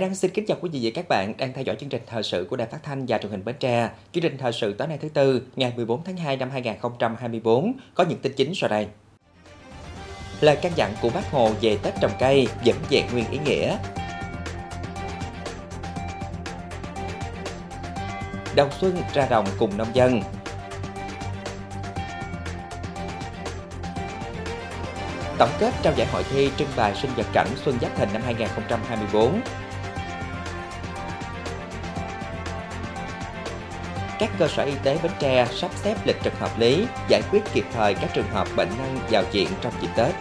Hải Đăng xin kính chào quý vị và các bạn đang theo dõi chương trình thời sự của Đài Phát thanh và Truyền hình Bến Tre. Chương trình thời sự tối nay thứ tư, ngày 14 tháng 2 năm 2024 có những tin chính sau đây. Lời căn dặn của Bác Hồ về Tết trồng cây vẫn vẹn nguyên ý nghĩa. Đầu xuân ra đồng cùng nông dân. Tổng kết trao giải hội thi trưng bày sinh vật cảnh Xuân Giáp Thìn năm 2024 các cơ sở y tế Bến Tre sắp xếp lịch trực hợp lý, giải quyết kịp thời các trường hợp bệnh nhân vào viện trong dịp Tết.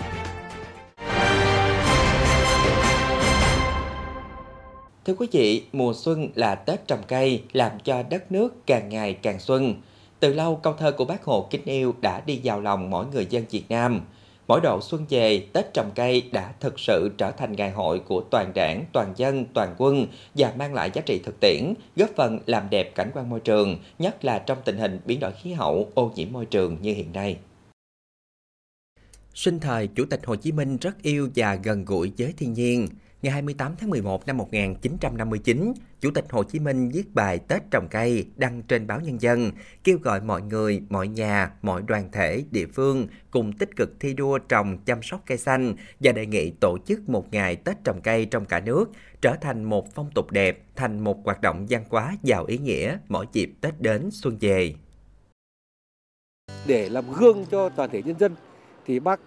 Thưa quý vị, mùa xuân là Tết trồng cây, làm cho đất nước càng ngày càng xuân. Từ lâu, câu thơ của bác Hồ kính yêu đã đi vào lòng mỗi người dân Việt Nam. Mỗi độ xuân về, Tết trồng cây đã thực sự trở thành ngày hội của toàn đảng, toàn dân, toàn quân và mang lại giá trị thực tiễn, góp phần làm đẹp cảnh quan môi trường, nhất là trong tình hình biến đổi khí hậu, ô nhiễm môi trường như hiện nay. Sinh thời, Chủ tịch Hồ Chí Minh rất yêu và gần gũi với thiên nhiên. Ngày 28 tháng 11 năm 1959, Chủ tịch Hồ Chí Minh viết bài Tết trồng cây đăng trên báo Nhân dân, kêu gọi mọi người, mọi nhà, mọi đoàn thể, địa phương cùng tích cực thi đua trồng chăm sóc cây xanh và đề nghị tổ chức một ngày Tết trồng cây trong cả nước trở thành một phong tục đẹp, thành một hoạt động văn hóa giàu ý nghĩa mỗi dịp Tết đến xuân về. để làm gương cho toàn thể nhân dân thì bác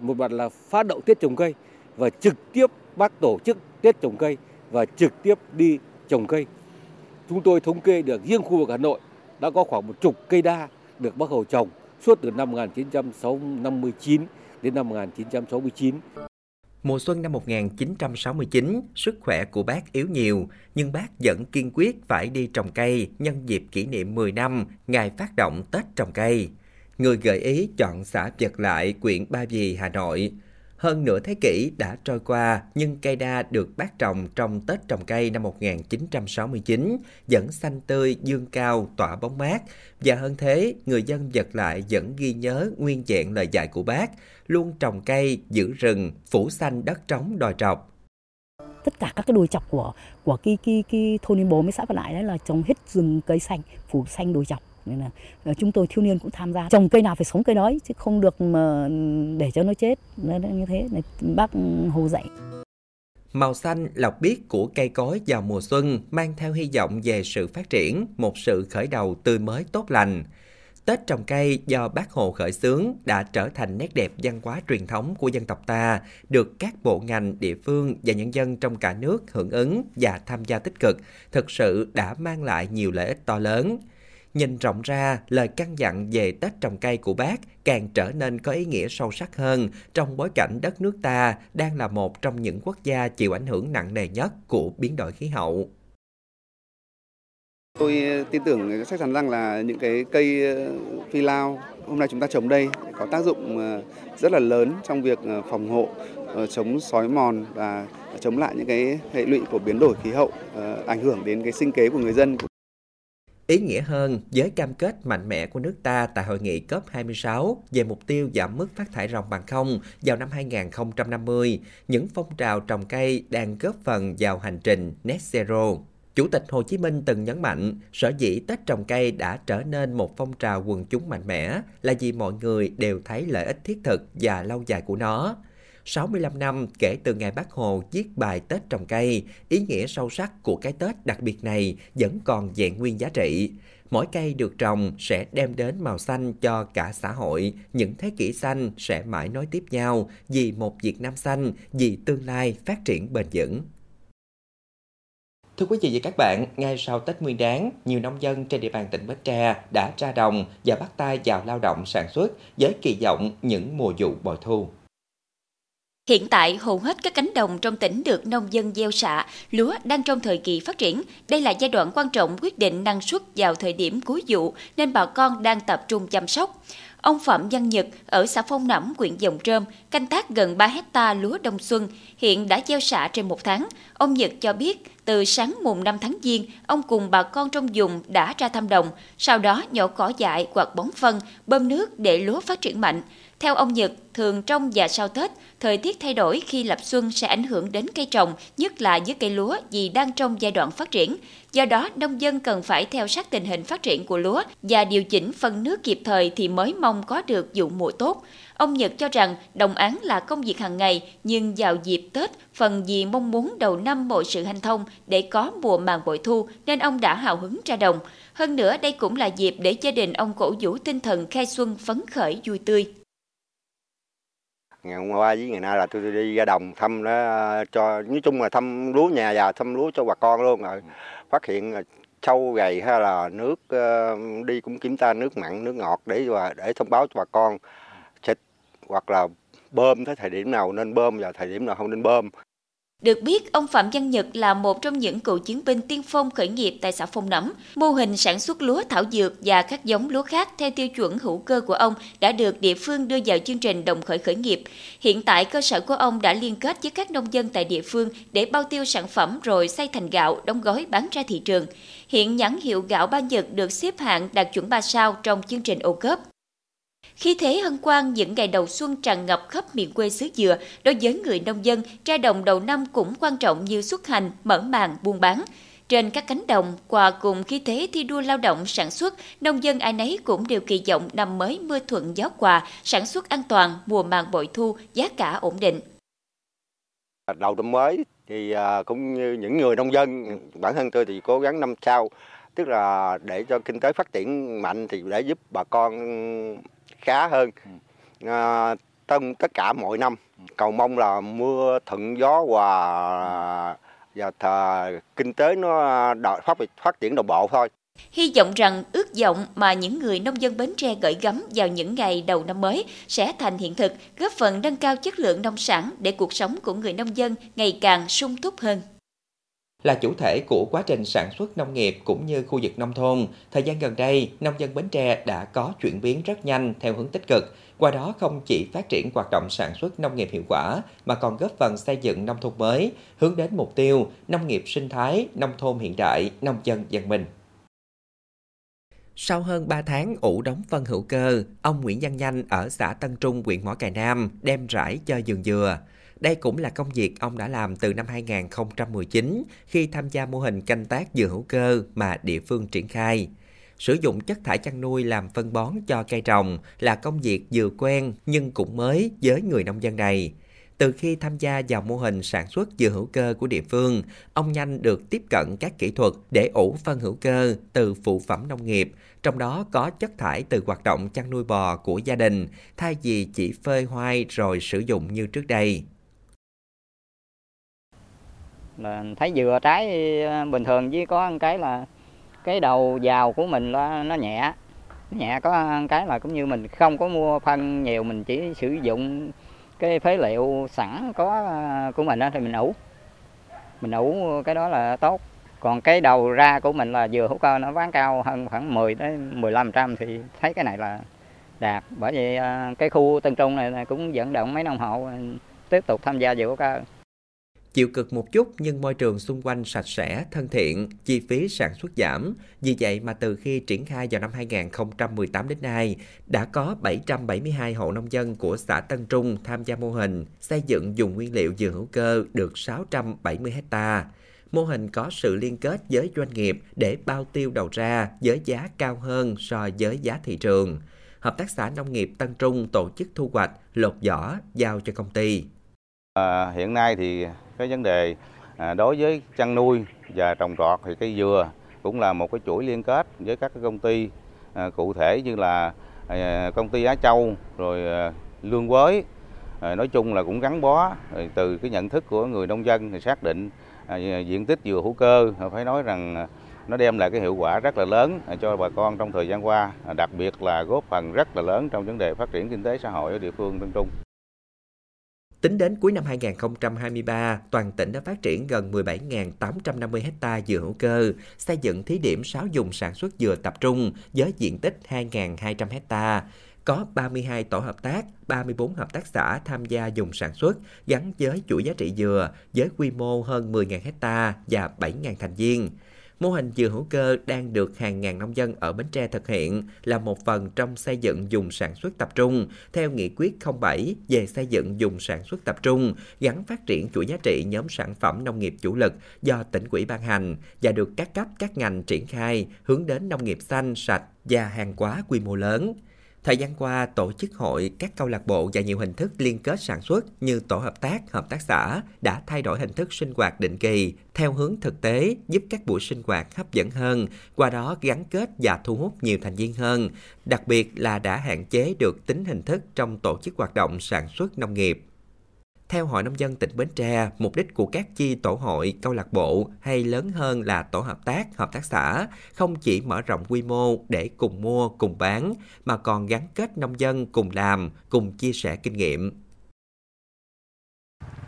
một mặt là phát động Tết trồng cây và trực tiếp bác tổ chức Tết trồng cây và trực tiếp đi trồng cây. Chúng tôi thống kê được riêng khu vực Hà Nội đã có khoảng một chục cây đa được bác Hồ trồng suốt từ năm 1959 đến năm 1969. Mùa xuân năm 1969, sức khỏe của bác yếu nhiều, nhưng bác vẫn kiên quyết phải đi trồng cây nhân dịp kỷ niệm 10 năm ngày phát động Tết trồng cây. Người gợi ý chọn xã Vật Lại, huyện Ba Vì, Hà Nội. Hơn nửa thế kỷ đã trôi qua, nhưng cây đa được bác trồng trong Tết trồng cây năm 1969 vẫn xanh tươi, dương cao, tỏa bóng mát. Và hơn thế, người dân vật lại vẫn ghi nhớ nguyên vẹn lời dạy của bác, luôn trồng cây, giữ rừng, phủ xanh đất trống đòi trọc. tất cả các cái đồi chọc của của cái cái cái thôn Yên Bố mới xã Vật Lại đấy là trồng hết rừng cây xanh phủ xanh đồi chọc nên là ờ, chúng tôi thiếu niên cũng tham gia trồng cây nào phải sống cây đó chứ không được mà để cho nó chết Nó- nó như thế này bác Hồ dạy Màu xanh lọc biết của cây cối vào mùa xuân mang theo hy vọng về sự phát triển, một sự khởi đầu tươi mới tốt lành. Tết trồng cây do bác Hồ khởi xướng đã trở thành nét đẹp văn hóa truyền thống của dân tộc ta, được các bộ ngành, địa phương và nhân dân trong cả nước hưởng ứng và tham gia tích cực, thực sự đã mang lại nhiều lợi ích to lớn. Nhìn rộng ra, lời căn dặn về Tết trồng cây của bác càng trở nên có ý nghĩa sâu sắc hơn trong bối cảnh đất nước ta đang là một trong những quốc gia chịu ảnh hưởng nặng nề nhất của biến đổi khí hậu. Tôi ờ, tin tưởng ờ, chắc chắn rằng là những cái cây ờ, phi lao hôm nay chúng ta trồng đây có tác dụng rất là lớn trong việc phòng hộ, chống sói mòn và chống lại những cái hệ lụy của biến đổi khí hậu ảnh hưởng đến cái sinh kế của người dân. Ý nghĩa hơn, với cam kết mạnh mẽ của nước ta tại hội nghị COP26 về mục tiêu giảm mức phát thải ròng bằng không vào năm 2050, những phong trào trồng cây đang góp phần vào hành trình Net Zero. Chủ tịch Hồ Chí Minh từng nhấn mạnh, sở dĩ Tết trồng cây đã trở nên một phong trào quần chúng mạnh mẽ là vì mọi người đều thấy lợi ích thiết thực và lâu dài của nó. 65 năm kể từ ngày Bác Hồ viết bài Tết trồng cây, ý nghĩa sâu sắc của cái Tết đặc biệt này vẫn còn vẹn nguyên giá trị. Mỗi cây được trồng sẽ đem đến màu xanh cho cả xã hội, những thế kỷ xanh sẽ mãi nối tiếp nhau vì một Việt Nam xanh, vì tương lai phát triển bền vững. Thưa quý vị và các bạn, ngay sau Tết Nguyên đán, nhiều nông dân trên địa bàn tỉnh Bến Tre đã ra đồng và bắt tay vào lao động sản xuất với kỳ vọng những mùa vụ bội thu. Hiện tại, hầu hết các cánh đồng trong tỉnh được nông dân gieo xạ, lúa đang trong thời kỳ phát triển. Đây là giai đoạn quan trọng quyết định năng suất vào thời điểm cuối vụ, nên bà con đang tập trung chăm sóc. Ông Phạm Văn Nhật ở xã Phong Nẫm, huyện Dòng Trơm, canh tác gần 3 hecta lúa đông xuân, hiện đã gieo xạ trên một tháng. Ông Nhật cho biết, từ sáng mùng 5 tháng Giêng, ông cùng bà con trong vùng đã ra thăm đồng, sau đó nhổ cỏ dại hoặc bón phân, bơm nước để lúa phát triển mạnh. Theo ông Nhật, thường trong và sau Tết, thời tiết thay đổi khi lập xuân sẽ ảnh hưởng đến cây trồng, nhất là với cây lúa vì đang trong giai đoạn phát triển. Do đó, nông dân cần phải theo sát tình hình phát triển của lúa và điều chỉnh phân nước kịp thời thì mới mong có được vụ mùa tốt. Ông Nhật cho rằng đồng án là công việc hàng ngày, nhưng vào dịp Tết, phần gì mong muốn đầu năm mọi sự hanh thông để có mùa màng bội thu nên ông đã hào hứng ra đồng. Hơn nữa, đây cũng là dịp để gia đình ông cổ vũ tinh thần khai xuân phấn khởi vui tươi ngày hôm qua với ngày nay là tôi đi ra đồng thăm nó cho nói chung là thăm lúa nhà và thăm lúa cho bà con luôn rồi. Phát hiện sâu gầy hay là nước ờ, đi cũng kiểm tra nước mặn nước ngọt để để thông báo cho bà con. Xịt hoặc là bơm tới thời điểm nào nên bơm và thời điểm nào không nên bơm được biết, ông Phạm Văn Nhật là một trong những cựu chiến binh tiên phong khởi nghiệp tại xã Phong Nẫm. Mô hình sản xuất lúa thảo dược và các giống lúa khác theo tiêu chuẩn hữu cơ của ông đã được địa phương đưa vào chương trình đồng khởi khởi nghiệp. Hiện tại, cơ sở của ông đã liên kết với các nông dân tại địa phương để bao tiêu sản phẩm rồi xay thành gạo, đóng gói bán ra thị trường. Hiện nhãn hiệu gạo Ba Nhật được xếp hạng đạt chuẩn 3 sao trong chương trình ô cớp. Khi thế hân quan những ngày đầu xuân tràn ngập khắp miền quê xứ dừa, đối với người nông dân, ra đồng đầu năm cũng quan trọng như xuất hành, mở màn, buôn bán. Trên các cánh đồng, quà cùng khí thế thi đua lao động sản xuất, nông dân ai nấy cũng đều kỳ vọng năm mới mưa thuận gió quà, sản xuất an toàn, mùa màng bội thu, giá cả ổn định. Đầu năm mới thì à, cũng như những người nông dân, bản thân tôi thì cố gắng năm sau, tức là để cho kinh tế phát triển mạnh thì để giúp bà con khá hơn à, tân tất cả mọi năm cầu mong là mưa thuận gió và và thà, kinh tế nó đợi phát phát triển đồng bộ thôi. Hy vọng rằng ước vọng mà những người nông dân Bến Tre gửi gắm vào những ngày đầu năm mới sẽ thành hiện thực, góp phần nâng cao chất lượng nông sản để cuộc sống của người nông dân ngày càng sung túc hơn. Là chủ thể của quá trình sản xuất nông nghiệp cũng như khu vực nông thôn, thời gian gần đây, nông dân Bến Tre đã có chuyển biến rất nhanh theo hướng tích cực. Qua đó không chỉ phát triển hoạt động sản xuất nông nghiệp hiệu quả, mà còn góp phần xây dựng nông thôn mới, hướng đến mục tiêu nông nghiệp sinh thái, nông thôn hiện đại, nông dân dân minh. Sau hơn 3 tháng ủ đóng phân hữu cơ, ông Nguyễn Văn Nhanh ở xã Tân Trung, huyện Mỏ Cày Nam đem rải cho vườn dừa. Đây cũng là công việc ông đã làm từ năm 2019 khi tham gia mô hình canh tác dừa hữu cơ mà địa phương triển khai. Sử dụng chất thải chăn nuôi làm phân bón cho cây trồng là công việc vừa quen nhưng cũng mới với người nông dân này. Từ khi tham gia vào mô hình sản xuất dừa hữu cơ của địa phương, ông nhanh được tiếp cận các kỹ thuật để ủ phân hữu cơ từ phụ phẩm nông nghiệp, trong đó có chất thải từ hoạt động chăn nuôi bò của gia đình, thay vì chỉ phơi hoai rồi sử dụng như trước đây là thấy dừa trái ờ, bình thường với có một cái là cái đầu vào của mình nó, nó nhẹ. Nhẹ có cái là cũng như mình không có mua phân nhiều mình chỉ sử dụng cái phế liệu sẵn có ờ, của mình đó, thì mình ủ. Mình ủ cái đó là tốt. Còn cái đầu ra của mình là dừa hữu cơ nó bán cao hơn khoảng 10 đến 15 trăm thì thấy cái này là đạt. Bởi vì ờ, cái khu Tân Trung này cũng vận động mấy nông hộ tiếp tục tham gia dừa hữu cơ. Chịu cực một chút nhưng môi trường xung quanh sạch sẽ, thân thiện, chi phí sản xuất giảm. Vì vậy mà từ khi triển khai vào năm 2018 đến nay, đã có 772 hộ nông dân của xã Tân Trung tham gia mô hình xây dựng dùng nguyên liệu dừa hữu cơ được 670 hecta. Mô hình có sự liên kết với doanh nghiệp để bao tiêu đầu ra với giá cao hơn so với giá thị trường. Hợp tác xã Nông nghiệp Tân Trung tổ chức thu hoạch, lột vỏ, giao cho công ty. À, hiện nay thì cái vấn đề à, đối với chăn nuôi và trồng trọt thì cây dừa cũng là một cái chuỗi liên kết với các cái công ty à, cụ thể như là à, công ty Á Châu rồi à, Lương Quới à, nói chung là cũng gắn bó từ cái nhận thức của người nông dân thì xác định à, diện tích dừa hữu cơ phải nói rằng nó đem lại cái hiệu quả rất là lớn cho bà con trong thời gian qua, đặc biệt là góp phần rất là lớn trong vấn đề phát triển kinh tế xã hội ở địa phương Tân Trung. Tính đến cuối năm 2023, toàn tỉnh đã phát triển gần 17.850 ha dừa hữu cơ, xây dựng thí điểm 6 dùng sản xuất dừa tập trung với diện tích 2.200 ha có 32 tổ hợp tác, 34 hợp tác xã tham gia dùng sản xuất gắn với chuỗi giá trị dừa với quy mô hơn 10.000 ha và 7.000 thành viên. Mô hình dừa hữu cơ đang được hàng ngàn nông dân ở Bến Tre thực hiện là một phần trong xây dựng dùng sản xuất tập trung theo nghị quyết 07 về xây dựng dùng sản xuất tập trung gắn phát triển chuỗi giá trị nhóm sản phẩm nông nghiệp chủ lực do tỉnh ủy ban hành và được các cấp các ngành triển khai hướng đến nông nghiệp xanh, sạch và hàng hóa quy mô lớn. Thời gian qua, tổ chức hội, các câu lạc bộ và nhiều hình thức liên kết sản xuất như tổ hợp tác, hợp tác xã đã thay đổi hình thức sinh hoạt định kỳ theo hướng thực tế, giúp các buổi sinh hoạt hấp dẫn hơn, qua đó gắn kết và thu hút nhiều thành viên hơn, đặc biệt là đã hạn chế được tính hình thức trong tổ chức hoạt động sản xuất nông nghiệp. Theo Hội Nông dân tỉnh Bến Tre, mục đích của các chi tổ hội, câu lạc bộ hay lớn hơn là tổ hợp tác, hợp tác xã không chỉ mở rộng quy mô để cùng mua, cùng bán, mà còn gắn kết nông dân cùng làm, cùng chia sẻ kinh nghiệm.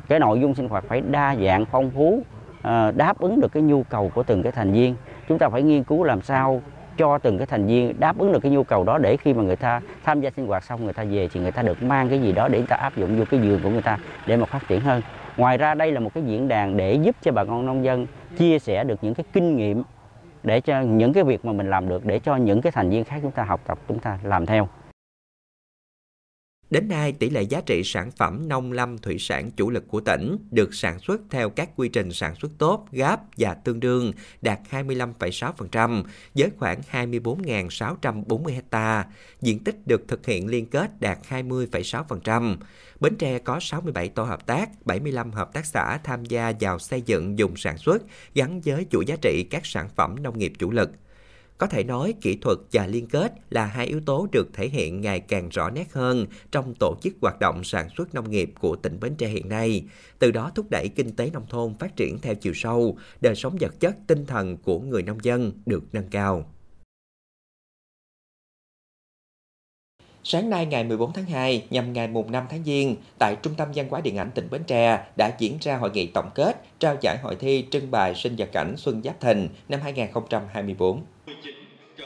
Cái nội dung sinh hoạt phải đa dạng, phong phú, ờ, đáp ứng được cái nhu cầu của từng cái thành viên. Chúng ta phải nghiên cứu làm sao cho từng cái thành viên đáp ứng được cái nhu cầu đó để khi mà người ta tham gia sinh hoạt xong, người ta về thì người ta được mang cái gì đó để người ta áp dụng vô cái vườn của người ta để mà phát triển hơn. Ngoài ra, đây là một cái diễn đàn để giúp cho bà con nông dân chia sẻ được những cái kinh nghiệm để cho những cái việc mà mình làm được, để cho những cái thành viên khác chúng ta học tập, chúng ta làm theo. Đến nay, tỷ lệ giá trị sản phẩm nông lâm thủy sản chủ lực của tỉnh được sản xuất theo các quy trình sản xuất tốt, gáp và tương đương đạt 25,6% với khoảng 24.640 ha. Diện tích được thực hiện liên kết đạt 20,6%. Bến Tre có 67 tổ hợp tác, 75 hợp tác xã tham gia vào xây dựng dùng sản xuất gắn với chuỗi giá trị các sản phẩm nông nghiệp chủ lực. Có thể nói kỹ thuật và liên kết là hai yếu tố được thể hiện ngày càng rõ nét hơn trong tổ chức hoạt động sản xuất nông nghiệp của tỉnh Bến Tre hiện nay, từ đó thúc đẩy kinh tế nông thôn phát triển theo chiều sâu, đời sống vật chất tinh thần của người nông dân được nâng cao. Sáng nay ngày 14 tháng 2 nhằm ngày mùng 5 tháng Giêng, tại Trung tâm Văn hóa Điện ảnh tỉnh Bến Tre đã diễn ra hội nghị tổng kết trao giải hội thi trưng bày sinh vật cảnh Xuân Giáp Thìn năm 2024.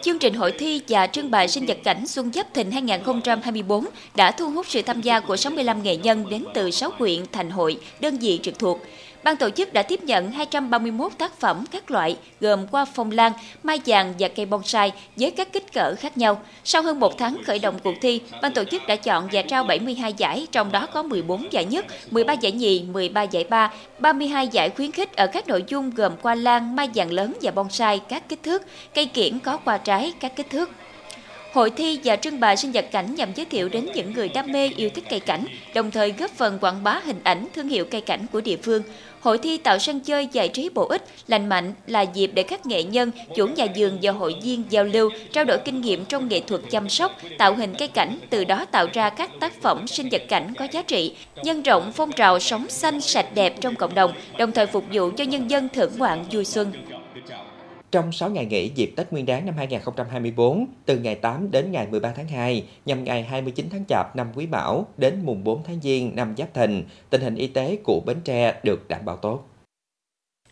Chương trình hội thi và trưng bày sinh vật cảnh Xuân Giáp Thìn 2024 đã thu hút sự tham gia của 65 nghệ nhân đến từ 6 huyện, thành hội, đơn vị trực thuộc. Ban tổ chức đã tiếp nhận 231 tác phẩm các loại gồm qua phong lan, mai vàng và cây bonsai với các kích cỡ khác nhau. Sau hơn một tháng khởi động cuộc thi, ban tổ chức đã chọn và trao 72 giải, trong đó có 14 giải nhất, 13 giải nhì, 13 giải ba, 32 giải khuyến khích ở các nội dung gồm qua lan, mai vàng lớn và bonsai các kích thước, cây kiển có qua trái các kích thước. Hội thi và trưng bày sinh vật cảnh nhằm giới thiệu đến những người đam mê yêu thích cây cảnh, đồng thời góp phần quảng bá hình ảnh thương hiệu cây cảnh của địa phương. Hội thi tạo sân chơi giải trí bổ ích, lành mạnh là dịp để các nghệ nhân, chủ nhà vườn và hội viên giao lưu, trao đổi kinh nghiệm trong nghệ thuật chăm sóc, tạo hình cây cảnh, từ đó tạo ra các tác phẩm sinh vật cảnh có giá trị, nhân rộng phong trào sống xanh sạch đẹp trong cộng đồng, đồng thời phục vụ cho nhân dân thưởng ngoạn vui xuân. Trong 6 ngày nghỉ dịp Tết Nguyên đán năm 2024, từ ngày 8 đến ngày 13 tháng 2, nhằm ngày 29 tháng Chạp năm Quý Mão đến mùng 4 tháng Giêng năm Giáp Thìn, tình hình y tế của Bến Tre được đảm bảo tốt.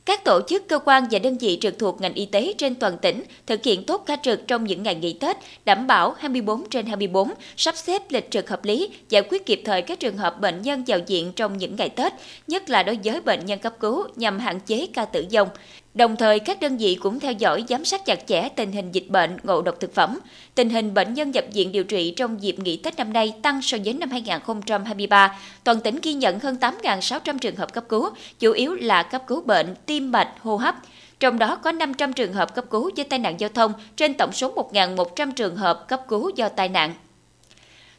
Các tổ chức, cơ quan và đơn vị trực thuộc ngành y tế trên toàn tỉnh thực hiện tốt ca trực trong những ngày nghỉ Tết, đảm bảo 24 trên 24, sắp xếp lịch trực hợp lý, giải quyết kịp thời các trường hợp bệnh nhân vào diện trong những ngày Tết, nhất là đối với bệnh nhân cấp cứu nhằm hạn chế ca tử vong. Đồng thời, các đơn vị cũng theo dõi giám sát chặt chẽ tình hình dịch bệnh, ngộ độc thực phẩm. Tình hình bệnh nhân nhập viện điều trị trong dịp nghỉ Tết năm nay tăng so với năm 2023. Toàn tỉnh ghi nhận hơn 8.600 trường hợp cấp cứu, chủ yếu là cấp cứu bệnh, tim mạch, hô hấp. Trong đó có 500 trường hợp cấp cứu do tai nạn giao thông trên tổng số 1.100 trường hợp cấp cứu do tai nạn.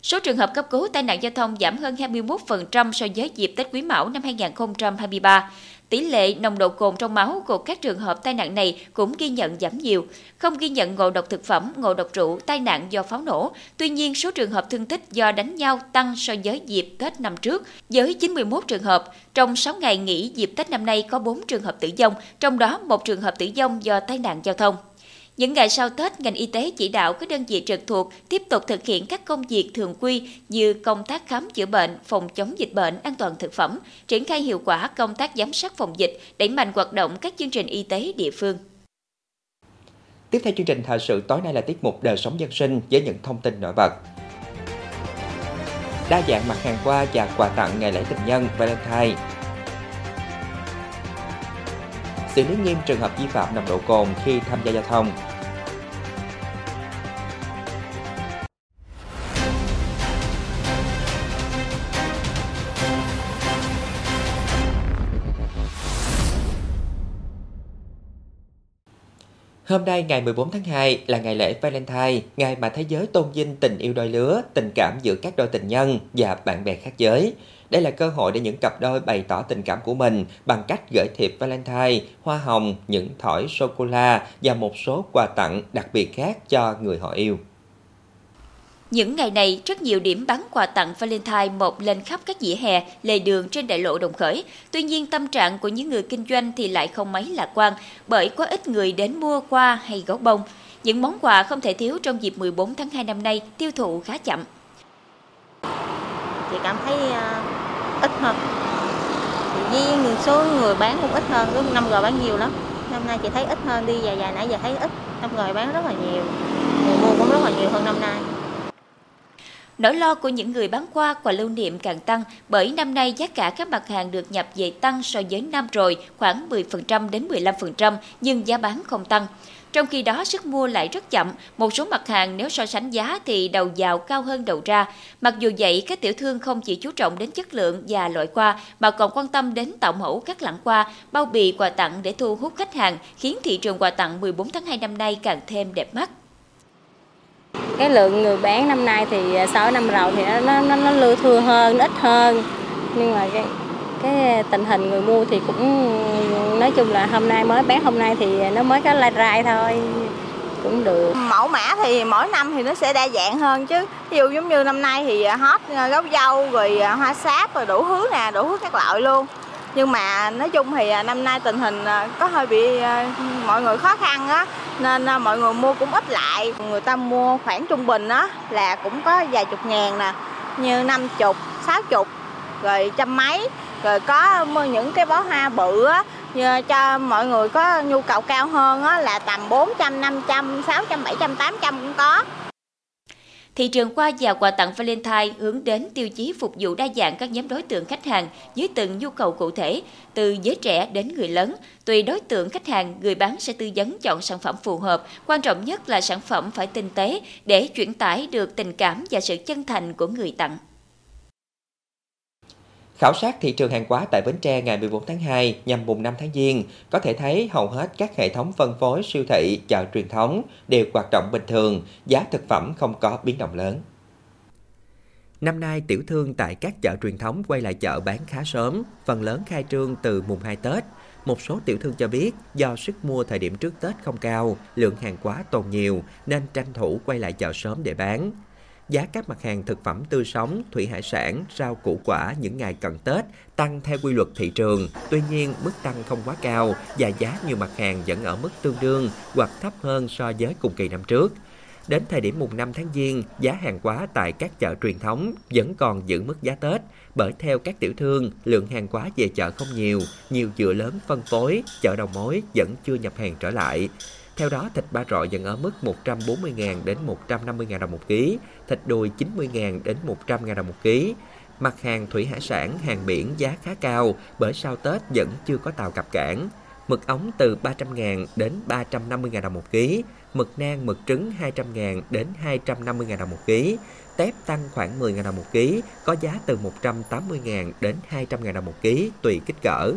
Số trường hợp cấp cứu tai nạn giao thông giảm hơn 21% so với dịp Tết Quý Mão năm 2023. Tỷ lệ nồng độ cồn trong máu của các trường hợp tai nạn này cũng ghi nhận giảm nhiều, không ghi nhận ngộ độc thực phẩm, ngộ độc rượu, tai nạn do pháo nổ. Tuy nhiên, số trường hợp thương tích do đánh nhau tăng so với dịp Tết năm trước, với 91 trường hợp. Trong 6 ngày nghỉ dịp Tết năm nay có 4 trường hợp tử vong, trong đó một trường hợp tử vong do tai nạn giao thông. Những ngày sau Tết, ngành y tế chỉ đạo các đơn vị trực thuộc tiếp tục thực hiện các công việc thường quy như công tác khám chữa bệnh, phòng chống dịch bệnh, an toàn thực phẩm, triển khai hiệu quả công tác giám sát phòng dịch, đẩy mạnh hoạt động các chương trình y tế địa phương. Tiếp theo chương trình thời sự tối nay là tiết mục đời sống dân sinh với những thông tin nổi bật. đa dạng mặt hàng hoa và quà tặng ngày lễ tình nhân Valentine. Xử lý nghiêm trường hợp vi phạm nồng độ cồn khi tham gia giao thông. Hôm nay ngày 14 tháng 2 là ngày lễ Valentine, ngày mà thế giới tôn vinh tình yêu đôi lứa, tình cảm giữa các đôi tình nhân và bạn bè khác giới. Đây là cơ hội để những cặp đôi bày tỏ tình cảm của mình bằng cách gửi thiệp Valentine, hoa hồng, những thỏi sô-cô-la và một số quà tặng đặc biệt khác cho người họ yêu. Những ngày này, rất nhiều điểm bán quà tặng Valentine mọc lên khắp các dĩa hè, lề đường trên đại lộ Đồng Khởi. Tuy nhiên, tâm trạng của những người kinh doanh thì lại không mấy lạc quan, bởi có ít người đến mua hoa hay gấu bông. Những món quà không thể thiếu trong dịp 14 tháng 2 năm nay tiêu thụ khá chậm. Chị cảm thấy uh, ít hơn. Với số người bán cũng ít hơn, lúc năm g bán nhiều lắm. Năm nay chị thấy ít hơn, đi dài dài nãy giờ thấy ít. năm g bán rất là nhiều, người mua cũng rất là nhiều hơn năm nay. Nỗi lo của những người bán qua quà lưu niệm càng tăng bởi năm nay giá cả các mặt hàng được nhập về tăng so với năm rồi khoảng 10% đến 15% nhưng giá bán không tăng. Trong khi đó sức mua lại rất chậm, một số mặt hàng nếu so sánh giá thì đầu vào cao hơn đầu ra. Mặc dù vậy, các tiểu thương không chỉ chú trọng đến chất lượng và loại qua mà còn quan tâm đến tạo mẫu các lẵng qua, bao bì quà tặng để thu hút khách hàng, khiến thị trường quà tặng 14 tháng 2 năm nay càng thêm đẹp mắt cái lượng người bán năm nay thì à, so với năm rồi thì nó nó nó lưu thưa hơn nó ít hơn. Nhưng mà cái cái tình hình người mua thì cũng, nói chung là hôm nay mới bán, hôm nay thì nó mới có lai rai thôi, cũng được. Mẫu mã thì mỗi năm thì nó sẽ đa dạng hơn chứ. Ví dụ giống như năm nay thì à, hot à, gấu dâu, rồi hoa sáp, rồi đủ thứ nè, đủ thứ các loại luôn. Nhưng mà nói chung thì năm nay tình hình có hơi bị mọi người khó khăn á nên à, mọi người mua cũng ít lại người ta mua khoảng trung bình đó là cũng có vài chục ngàn nè như năm chục sáu chục rồi trăm mấy rồi có mua những cái bó hoa bự á cho mọi người có nhu cầu cao hơn á là tầm 400, 500, 600, 700, 800 cũng có. Thị trường hoa và quà tặng Valentine hướng đến tiêu chí phục vụ đa dạng các nhóm đối tượng khách hàng dưới từng nhu cầu cụ thể, từ giới trẻ đến người lớn. Tùy đối tượng khách hàng, người bán sẽ tư vấn chọn sản phẩm phù hợp. Quan trọng nhất là sản phẩm phải tinh tế để chuyển tải được tình cảm và sự chân thành của người tặng. Khảo sát thị trường hàng hóa tại Bến Tre ngày 14 tháng 2 nhằm mùng 5 tháng Giêng, có thể thấy hầu hết các hệ thống phân phối siêu thị, chợ truyền thống đều hoạt động bình thường, giá thực phẩm không có biến động lớn. Năm nay, tiểu thương tại các chợ truyền thống quay lại chợ bán khá sớm, phần lớn khai trương từ mùng 2 Tết. Một số tiểu thương cho biết do sức mua thời điểm trước Tết không cao, lượng hàng quá tồn nhiều nên tranh thủ quay lại chợ sớm để bán giá các mặt hàng thực phẩm tươi sống, thủy hải sản, rau củ quả những ngày cận Tết tăng theo quy luật thị trường. Tuy nhiên, mức tăng không quá cao và giá nhiều mặt hàng vẫn ở mức tương đương hoặc thấp hơn so với cùng kỳ năm trước. Đến thời điểm mùng 5 tháng Giêng, giá hàng hóa tại các chợ truyền thống vẫn còn giữ mức giá Tết, bởi theo các tiểu thương, lượng hàng hóa về chợ không nhiều, nhiều chợ lớn phân phối, chợ đầu mối vẫn chưa nhập hàng trở lại. Theo đó, thịt ba rọi vẫn ở mức 140.000 đến 150.000 đồng một ký, thịt đùi 90.000 đến 100.000 đồng một ký. Mặt hàng thủy hải sản, hàng biển giá khá cao bởi sau Tết vẫn chưa có tàu cập cảng. Mực ống từ 300.000 đến 350.000 đồng một ký, mực nang, mực trứng 200.000 đến 250.000 đồng một ký. Tép tăng khoảng 10.000 đồng một ký, có giá từ 180.000 đến 200.000 đồng một ký, tùy kích cỡ.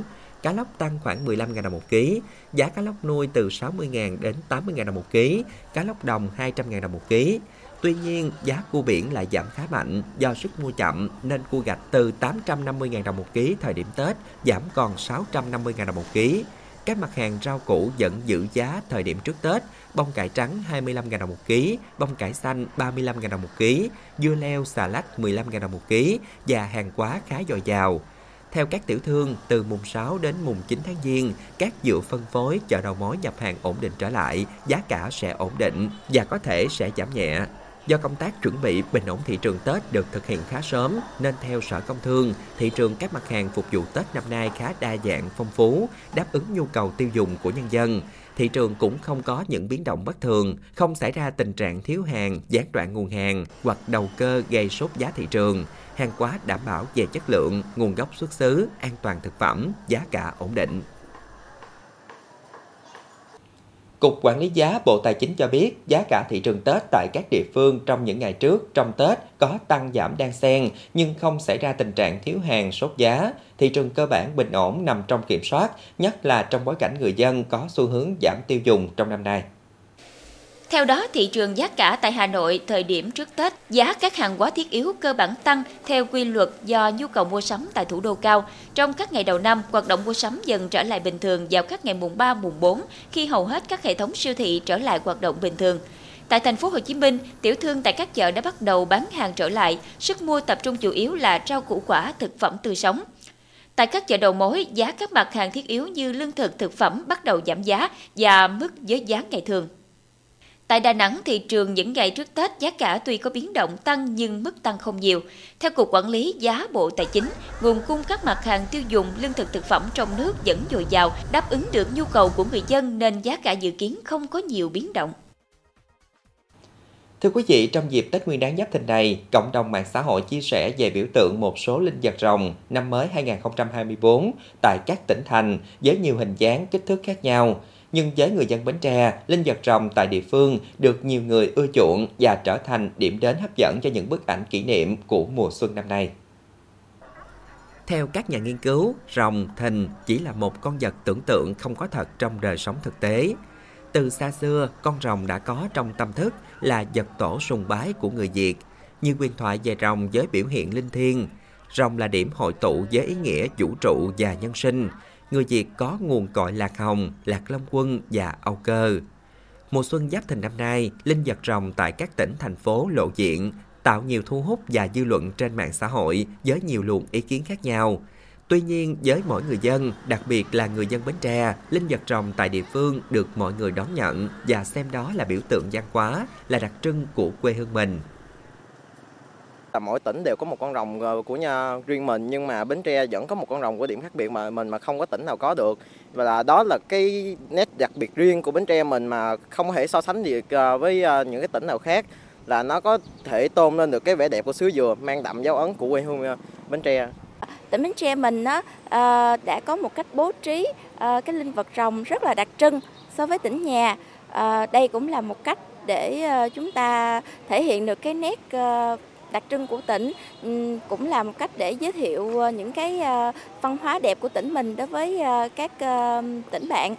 Cá lóc tăng khoảng 15.000 đồng một ký, giá cá lóc nuôi từ 60.000 đến 80.000 đồng một ký, cá lóc đồng 200.000 đồng một ký. Tuy nhiên, giá cua biển lại giảm khá mạnh do sức mua chậm nên cua gạch từ 850.000 đồng một ký thời điểm Tết giảm còn 650.000 đồng một ký. Các mặt hàng rau củ vẫn giữ giá thời điểm trước Tết, bông cải trắng 25.000 đồng một ký, bông cải xanh 35.000 đồng một ký, dưa leo xà lách 15.000 đồng một ký và hàng quá khá dồi dào. Theo các tiểu thương, từ mùng 6 đến mùng 9 tháng Giêng, các dựa phân phối chợ đầu mối nhập hàng ổn định trở lại, giá cả sẽ ổn định và có thể sẽ giảm nhẹ. Do công tác chuẩn bị bình ổn thị trường Tết được thực hiện khá sớm, nên theo Sở Công Thương, thị trường các mặt hàng phục vụ Tết năm nay khá đa dạng, phong phú, đáp ứng nhu cầu tiêu dùng của nhân dân thị trường cũng không có những biến động bất thường, không xảy ra tình trạng thiếu hàng, gián đoạn nguồn hàng hoặc đầu cơ gây sốt giá thị trường. Hàng hóa đảm bảo về chất lượng, nguồn gốc xuất xứ, an toàn thực phẩm, giá cả ổn định. Cục Quản lý giá Bộ Tài chính cho biết giá cả thị trường Tết tại các địa phương trong những ngày trước trong Tết có tăng giảm đan xen nhưng không xảy ra tình trạng thiếu hàng sốt giá. Thị trường cơ bản bình ổn nằm trong kiểm soát, nhất là trong bối cảnh người dân có xu hướng giảm tiêu dùng trong năm nay. Theo đó, thị trường giá cả tại Hà Nội thời điểm trước Tết, giá các hàng hóa thiết yếu cơ bản tăng theo quy luật do nhu cầu mua sắm tại thủ đô cao. Trong các ngày đầu năm, hoạt động mua sắm dần trở lại bình thường vào các ngày mùng 3, mùng 4 khi hầu hết các hệ thống siêu thị trở lại hoạt động bình thường. Tại thành phố Hồ Chí Minh, tiểu thương tại các chợ đã bắt đầu bán hàng trở lại, sức mua tập trung chủ yếu là rau củ quả, thực phẩm tươi sống. Tại các chợ đầu mối, giá các mặt hàng thiết yếu như lương thực, thực phẩm bắt đầu giảm giá và mức giới giá ngày thường. Tại Đà Nẵng, thị trường những ngày trước Tết giá cả tuy có biến động tăng nhưng mức tăng không nhiều. Theo Cục Quản lý Giá Bộ Tài chính, nguồn cung các mặt hàng tiêu dùng lương thực thực phẩm trong nước vẫn dồi dào, đáp ứng được nhu cầu của người dân nên giá cả dự kiến không có nhiều biến động. Thưa quý vị, trong dịp Tết Nguyên đán Giáp Thìn này, cộng đồng mạng xã hội chia sẻ về biểu tượng một số linh vật rồng năm mới 2024 tại các tỉnh thành với nhiều hình dáng, kích thước khác nhau nhưng với người dân Bến Tre, linh vật rồng tại địa phương được nhiều người ưa chuộng và trở thành điểm đến hấp dẫn cho những bức ảnh kỷ niệm của mùa xuân năm nay. Theo các nhà nghiên cứu, rồng, thìn chỉ là một con vật tưởng tượng không có thật trong đời sống thực tế. Từ xa xưa, con rồng đã có trong tâm thức là vật tổ sùng bái của người Việt, như quyền thoại về rồng với biểu hiện linh thiêng. Rồng là điểm hội tụ với ý nghĩa vũ trụ và nhân sinh, người Việt có nguồn cội lạc hồng, lạc long quân và âu cơ. Mùa xuân giáp thìn năm nay, linh vật rồng tại các tỉnh, thành phố lộ diện, tạo nhiều thu hút và dư luận trên mạng xã hội với nhiều luồng ý kiến khác nhau. Tuy nhiên, với mỗi người dân, đặc biệt là người dân Bến Tre, linh vật rồng tại địa phương được mọi người đón nhận và xem đó là biểu tượng văn hóa, là đặc trưng của quê hương mình là mỗi tỉnh đều có một con rồng ờ, của nhà riêng mình, nhưng mà Bến Tre vẫn có một con rồng của điểm khác biệt mà mình mà không có tỉnh nào có được. Và là đó là cái nét đặc biệt riêng của Bến Tre mình mà không thể so sánh gì ờ, với ờ, những cái tỉnh nào khác, là nó có thể tôn lên được cái vẻ đẹp của xứ dừa mang đậm dấu ấn của quê hương Bến Tre. Tỉnh Bến Tre mình đó đã có một cách bố trí cái linh vật rồng rất là đặc trưng so với tỉnh nhà. Đây cũng là một cách để chúng ta thể hiện được cái nét đặc trưng của tỉnh ừ, cũng là một cách để giới thiệu ờ, những cái ờ, văn hóa đẹp của tỉnh mình đối với ờ, các tỉnh bạn.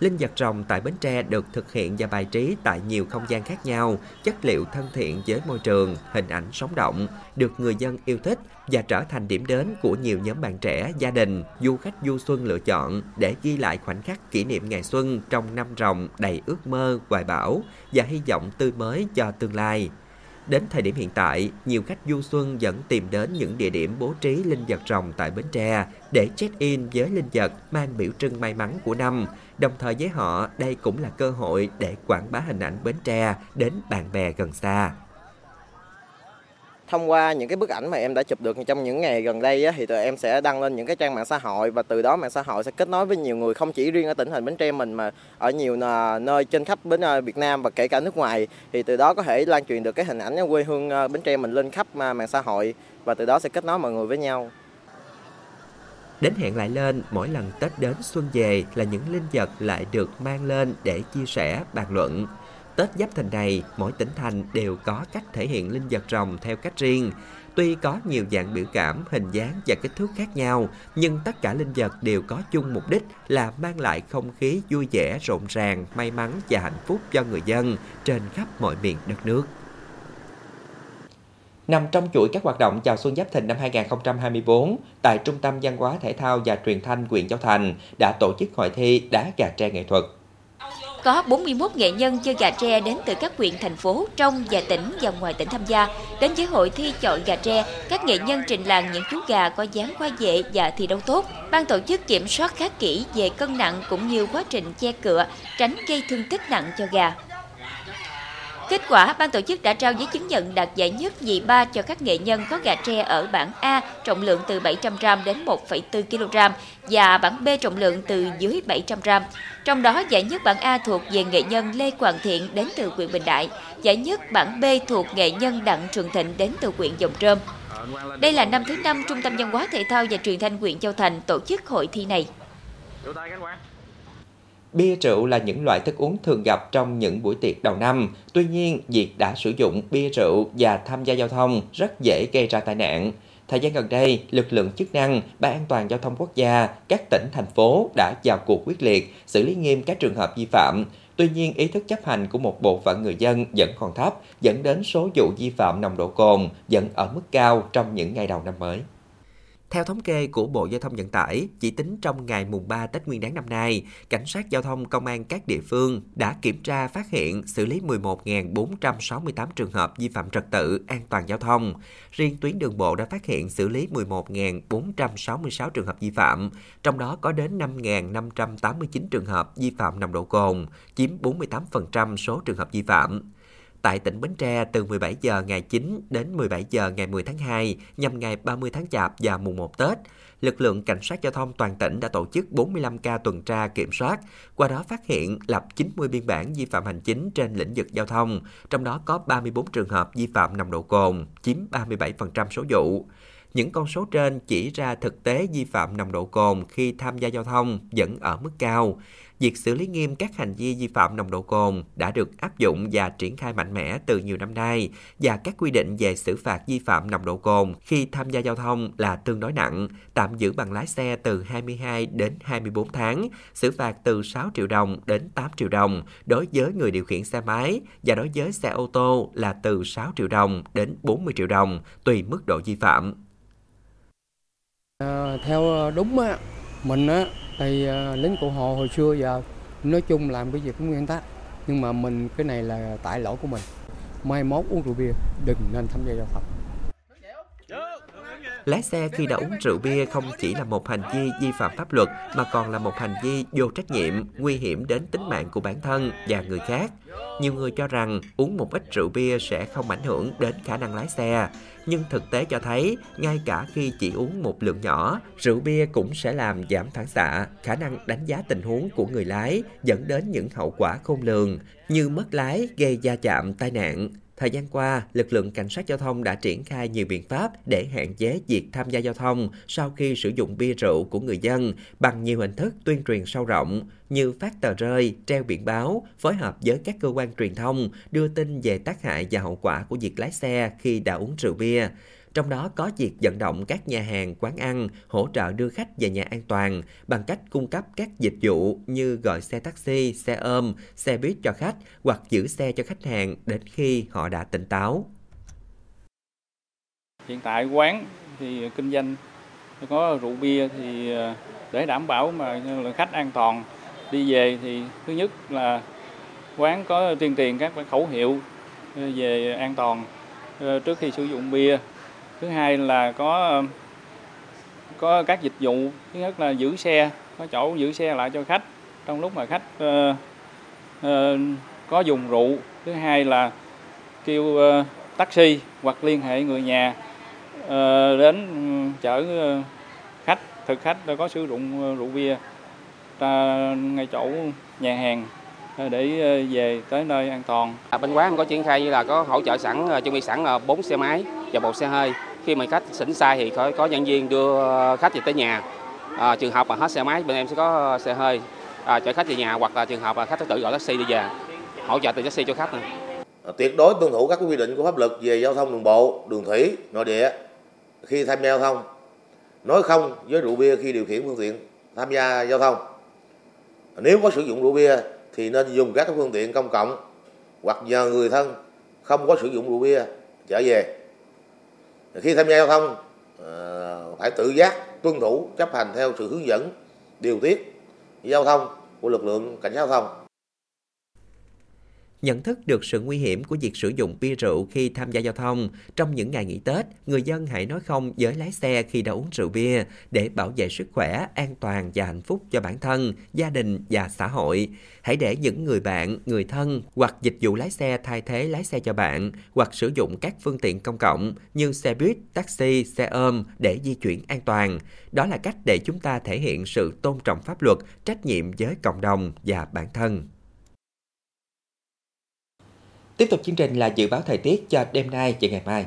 Linh vật rồng tại Bến Tre được thực hiện và bài trí tại nhiều không gian khác nhau, chất liệu thân thiện với môi trường, hình ảnh sống động, được người dân yêu thích và trở thành điểm đến của nhiều nhóm bạn trẻ, gia đình, du khách du xuân lựa chọn để ghi lại khoảnh khắc kỷ niệm ngày xuân trong năm rồng đầy ước mơ, hoài bão và hy vọng tươi mới cho tương lai. Đến thời điểm hiện tại, nhiều khách du xuân vẫn tìm đến những địa điểm bố trí linh vật rồng tại Bến Tre để check-in với linh vật mang biểu trưng may mắn của năm. Đồng thời với họ, đây cũng là cơ hội để quảng bá hình ảnh Bến Tre đến bạn bè gần xa thông qua những cái bức ảnh mà em đã chụp được trong những ngày gần đây á, thì tụi em sẽ đăng lên những cái trang mạng xã hội và từ đó mạng xã hội sẽ kết nối với nhiều người không chỉ riêng ở tỉnh thành Bến Tre mình mà ở nhiều nơi trên khắp Bến ờ, Việt Nam và kể cả nước ngoài thì từ đó có thể lan truyền được cái hình ảnh quê hương ờ, Bến Tre mình lên khắp ờ, mạng xã hội và từ đó sẽ kết nối mọi người với nhau. Đến hẹn lại lên, mỗi lần Tết đến xuân về là những linh vật lại được mang lên để chia sẻ, bàn luận. Tết Giáp Thìn này, mỗi tỉnh thành đều có cách thể hiện linh vật rồng theo cách riêng. Tuy có nhiều dạng biểu cảm, hình dáng và kích thước khác nhau, nhưng tất cả linh vật đều có chung mục đích là mang lại không khí vui vẻ, rộn ràng, may mắn và hạnh phúc cho người dân trên khắp mọi miền đất nước. Nằm trong chuỗi các hoạt động chào xuân Giáp Thìn năm 2024, tại Trung tâm Văn hóa Thể thao và Truyền thanh huyện Châu Thành đã tổ chức hội thi đá gà tre nghệ thuật có 41 nghệ nhân chơi gà tre đến từ các huyện, thành phố, trong và tỉnh và ngoài tỉnh tham gia. Đến với hội thi chọi gà tre, các nghệ nhân trình làng những chú gà có dáng khoa dễ và thi đấu tốt. Ban tổ chức kiểm soát khá kỹ về cân nặng cũng như quá trình che cửa, tránh gây thương tích nặng cho gà. Kết quả, ban tổ chức đã trao giấy chứng nhận đạt giải nhất nhì ba cho các nghệ nhân có gà tre ở bảng A trọng lượng từ 700g đến 1,4 kg và bảng B trọng lượng từ dưới 700g. Trong đó, giải nhất bảng A thuộc về nghệ nhân Lê Quảng Thiện đến từ huyện Bình Đại, giải nhất bảng B thuộc nghệ nhân Đặng Trường Thịnh đến từ huyện Dòng Trơm. Đây là năm thứ năm Trung tâm Văn hóa Thể thao và Truyền thanh huyện Châu Thành tổ chức hội thi này. Bia rượu là những loại thức uống thường gặp trong những buổi tiệc đầu năm. Tuy nhiên, việc đã sử dụng bia rượu và tham gia giao thông rất dễ gây ra tai nạn. Thời gian gần đây, lực lượng chức năng, Ban an toàn giao thông quốc gia, các tỉnh, thành phố đã vào cuộc quyết liệt, xử lý nghiêm các trường hợp vi phạm. Tuy nhiên, ý thức chấp hành của một bộ phận người dân vẫn còn thấp, dẫn đến số vụ vi phạm nồng độ cồn vẫn ở mức cao trong những ngày đầu năm mới. Theo thống kê của Bộ Giao thông Vận tải, chỉ tính trong ngày mùng 3 Tết Nguyên đán năm nay, cảnh sát giao thông công an các địa phương đã kiểm tra phát hiện xử lý 11.468 trường hợp vi phạm trật tự an toàn giao thông. Riêng tuyến đường bộ đã phát hiện xử lý 11.466 trường hợp vi phạm, trong đó có đến 5.589 trường hợp vi phạm nồng độ cồn, chiếm 48% số trường hợp vi phạm tại tỉnh Bến Tre từ 17 giờ ngày 9 đến 17 giờ ngày 10 tháng 2 nhằm ngày 30 tháng Chạp và mùng 1 Tết. Lực lượng cảnh sát giao thông toàn tỉnh đã tổ chức 45 ca tuần tra kiểm soát, qua đó phát hiện lập 90 biên bản vi phạm hành chính trên lĩnh vực giao thông, trong đó có 34 trường hợp vi phạm nồng độ cồn, chiếm 37% số vụ. Những con số trên chỉ ra thực tế vi phạm nồng độ cồn khi tham gia giao thông vẫn ở mức cao việc xử lý nghiêm các hành vi vi phạm nồng độ cồn đã được áp dụng và triển khai mạnh mẽ từ nhiều năm nay và các quy định về xử phạt vi phạm nồng độ cồn khi tham gia giao thông là tương đối nặng, tạm giữ bằng lái xe từ 22 đến 24 tháng, xử phạt từ 6 triệu đồng đến 8 triệu đồng đối với người điều khiển xe máy và đối với xe ô tô là từ 6 triệu đồng đến 40 triệu đồng tùy mức độ vi phạm. À, theo đúng á, mình á, thì ờ, lính cụ hồ hồi xưa giờ nói chung làm cái gì cũng nguyên tắc nhưng mà mình, cái này là tại lỗi của mình. Mai mốt uống rượu bia, đừng nên tham gia giao thông. Lái xe khi đã uống rượu bia không chỉ là một hành vi vi phạm pháp luật mà còn là một hành vi vô trách nhiệm, nguy hiểm đến tính mạng của bản thân và người khác. Nhiều người cho rằng uống một ít rượu bia sẽ không ảnh hưởng đến khả năng lái xe, nhưng thực tế cho thấy ngay cả khi chỉ uống một lượng nhỏ, rượu bia cũng sẽ làm giảm phản xạ, khả năng đánh giá tình huống của người lái dẫn đến những hậu quả khôn lường như mất lái gây va chạm tai nạn, Thời gian qua, lực lượng cảnh sát giao thông đã triển khai nhiều biện pháp để hạn chế việc tham gia giao thông sau khi sử dụng bia rượu của người dân bằng nhiều hình thức tuyên truyền sâu rộng như phát tờ rơi, treo biển báo, phối hợp với các cơ quan truyền thông đưa tin về tác hại và hậu quả của việc lái xe khi đã uống rượu bia. Trong đó có việc vận động các nhà hàng, quán ăn hỗ trợ đưa khách về nhà an toàn bằng cách cung cấp các dịch vụ như gọi xe taxi, xe ôm, xe buýt cho khách hoặc giữ xe cho khách hàng đến khi họ đã tỉnh táo. Hiện tại quán thì kinh doanh có rượu bia thì ờ, để đảm bảo mà lượng khách an toàn đi về thì thứ nhất là quán có tuyên truyền các khẩu hiệu ờ, về an toàn ờ, trước khi sử dụng bia thứ hai là có có các dịch vụ thứ nhất là giữ xe có chỗ giữ xe lại cho khách. Trong lúc mà khách uh, uh, có dùng rượu thứ hai là kêu uh, taxi hoặc liên hệ người nhà uh, đến chở khách thực khách đã có sử dụng rượu bia. Ta ngay chỗ nhà hàng để về tới nơi an toàn. À, bên quán có triển khai như là có hỗ trợ sẵn chuẩn bị sẵn bốn xe máy và một xe hơi khi mà khách xỉn sai thì có, có nhân viên đưa ờ, khách về tới nhà. À, trường hợp mà hết xe máy bên em sẽ có xe hơi. À, chở khách về nhà hoặc là trường hợp là khách tự gọi taxi đi về hỗ trợ từ taxi cho khách này. À, tuyệt đối tuân thủ các quy định của pháp luật về giao thông đường bộ đường thủy nội địa. Khi tham gia giao thông nói không với rượu bia khi điều khiển phương tiện tham gia giao thông. Nếu có sử dụng rượu bia thì nên dùng các phương tiện công cộng hoặc nhờ người thân không có sử dụng rượu bia trở về khi tham gia giao thông ờ, phải tự giác, tuân thủ, chấp hành theo sự hướng dẫn, điều tiết giao thông của lực lượng cảnh sát giao thông. Nhận thức được sự nguy hiểm của việc sử dụng bia rượu khi tham gia giao thông, trong những ngày nghỉ Tết, người dân hãy nói không với lái xe khi đã uống rượu bia để bảo vệ sức khỏe, an toàn và hạnh phúc cho bản thân, gia đình và xã hội. Hãy để những người bạn, người thân hoặc dịch vụ lái xe thay thế lái xe cho bạn hoặc sử dụng các phương tiện công cộng như xe buýt, taxi, xe ôm để di chuyển an toàn. Đó là cách để chúng ta thể hiện sự tôn trọng pháp luật, trách nhiệm với cộng đồng và bản thân. Tiếp tục chương trình là dự báo thời tiết cho đêm nay và ngày mai.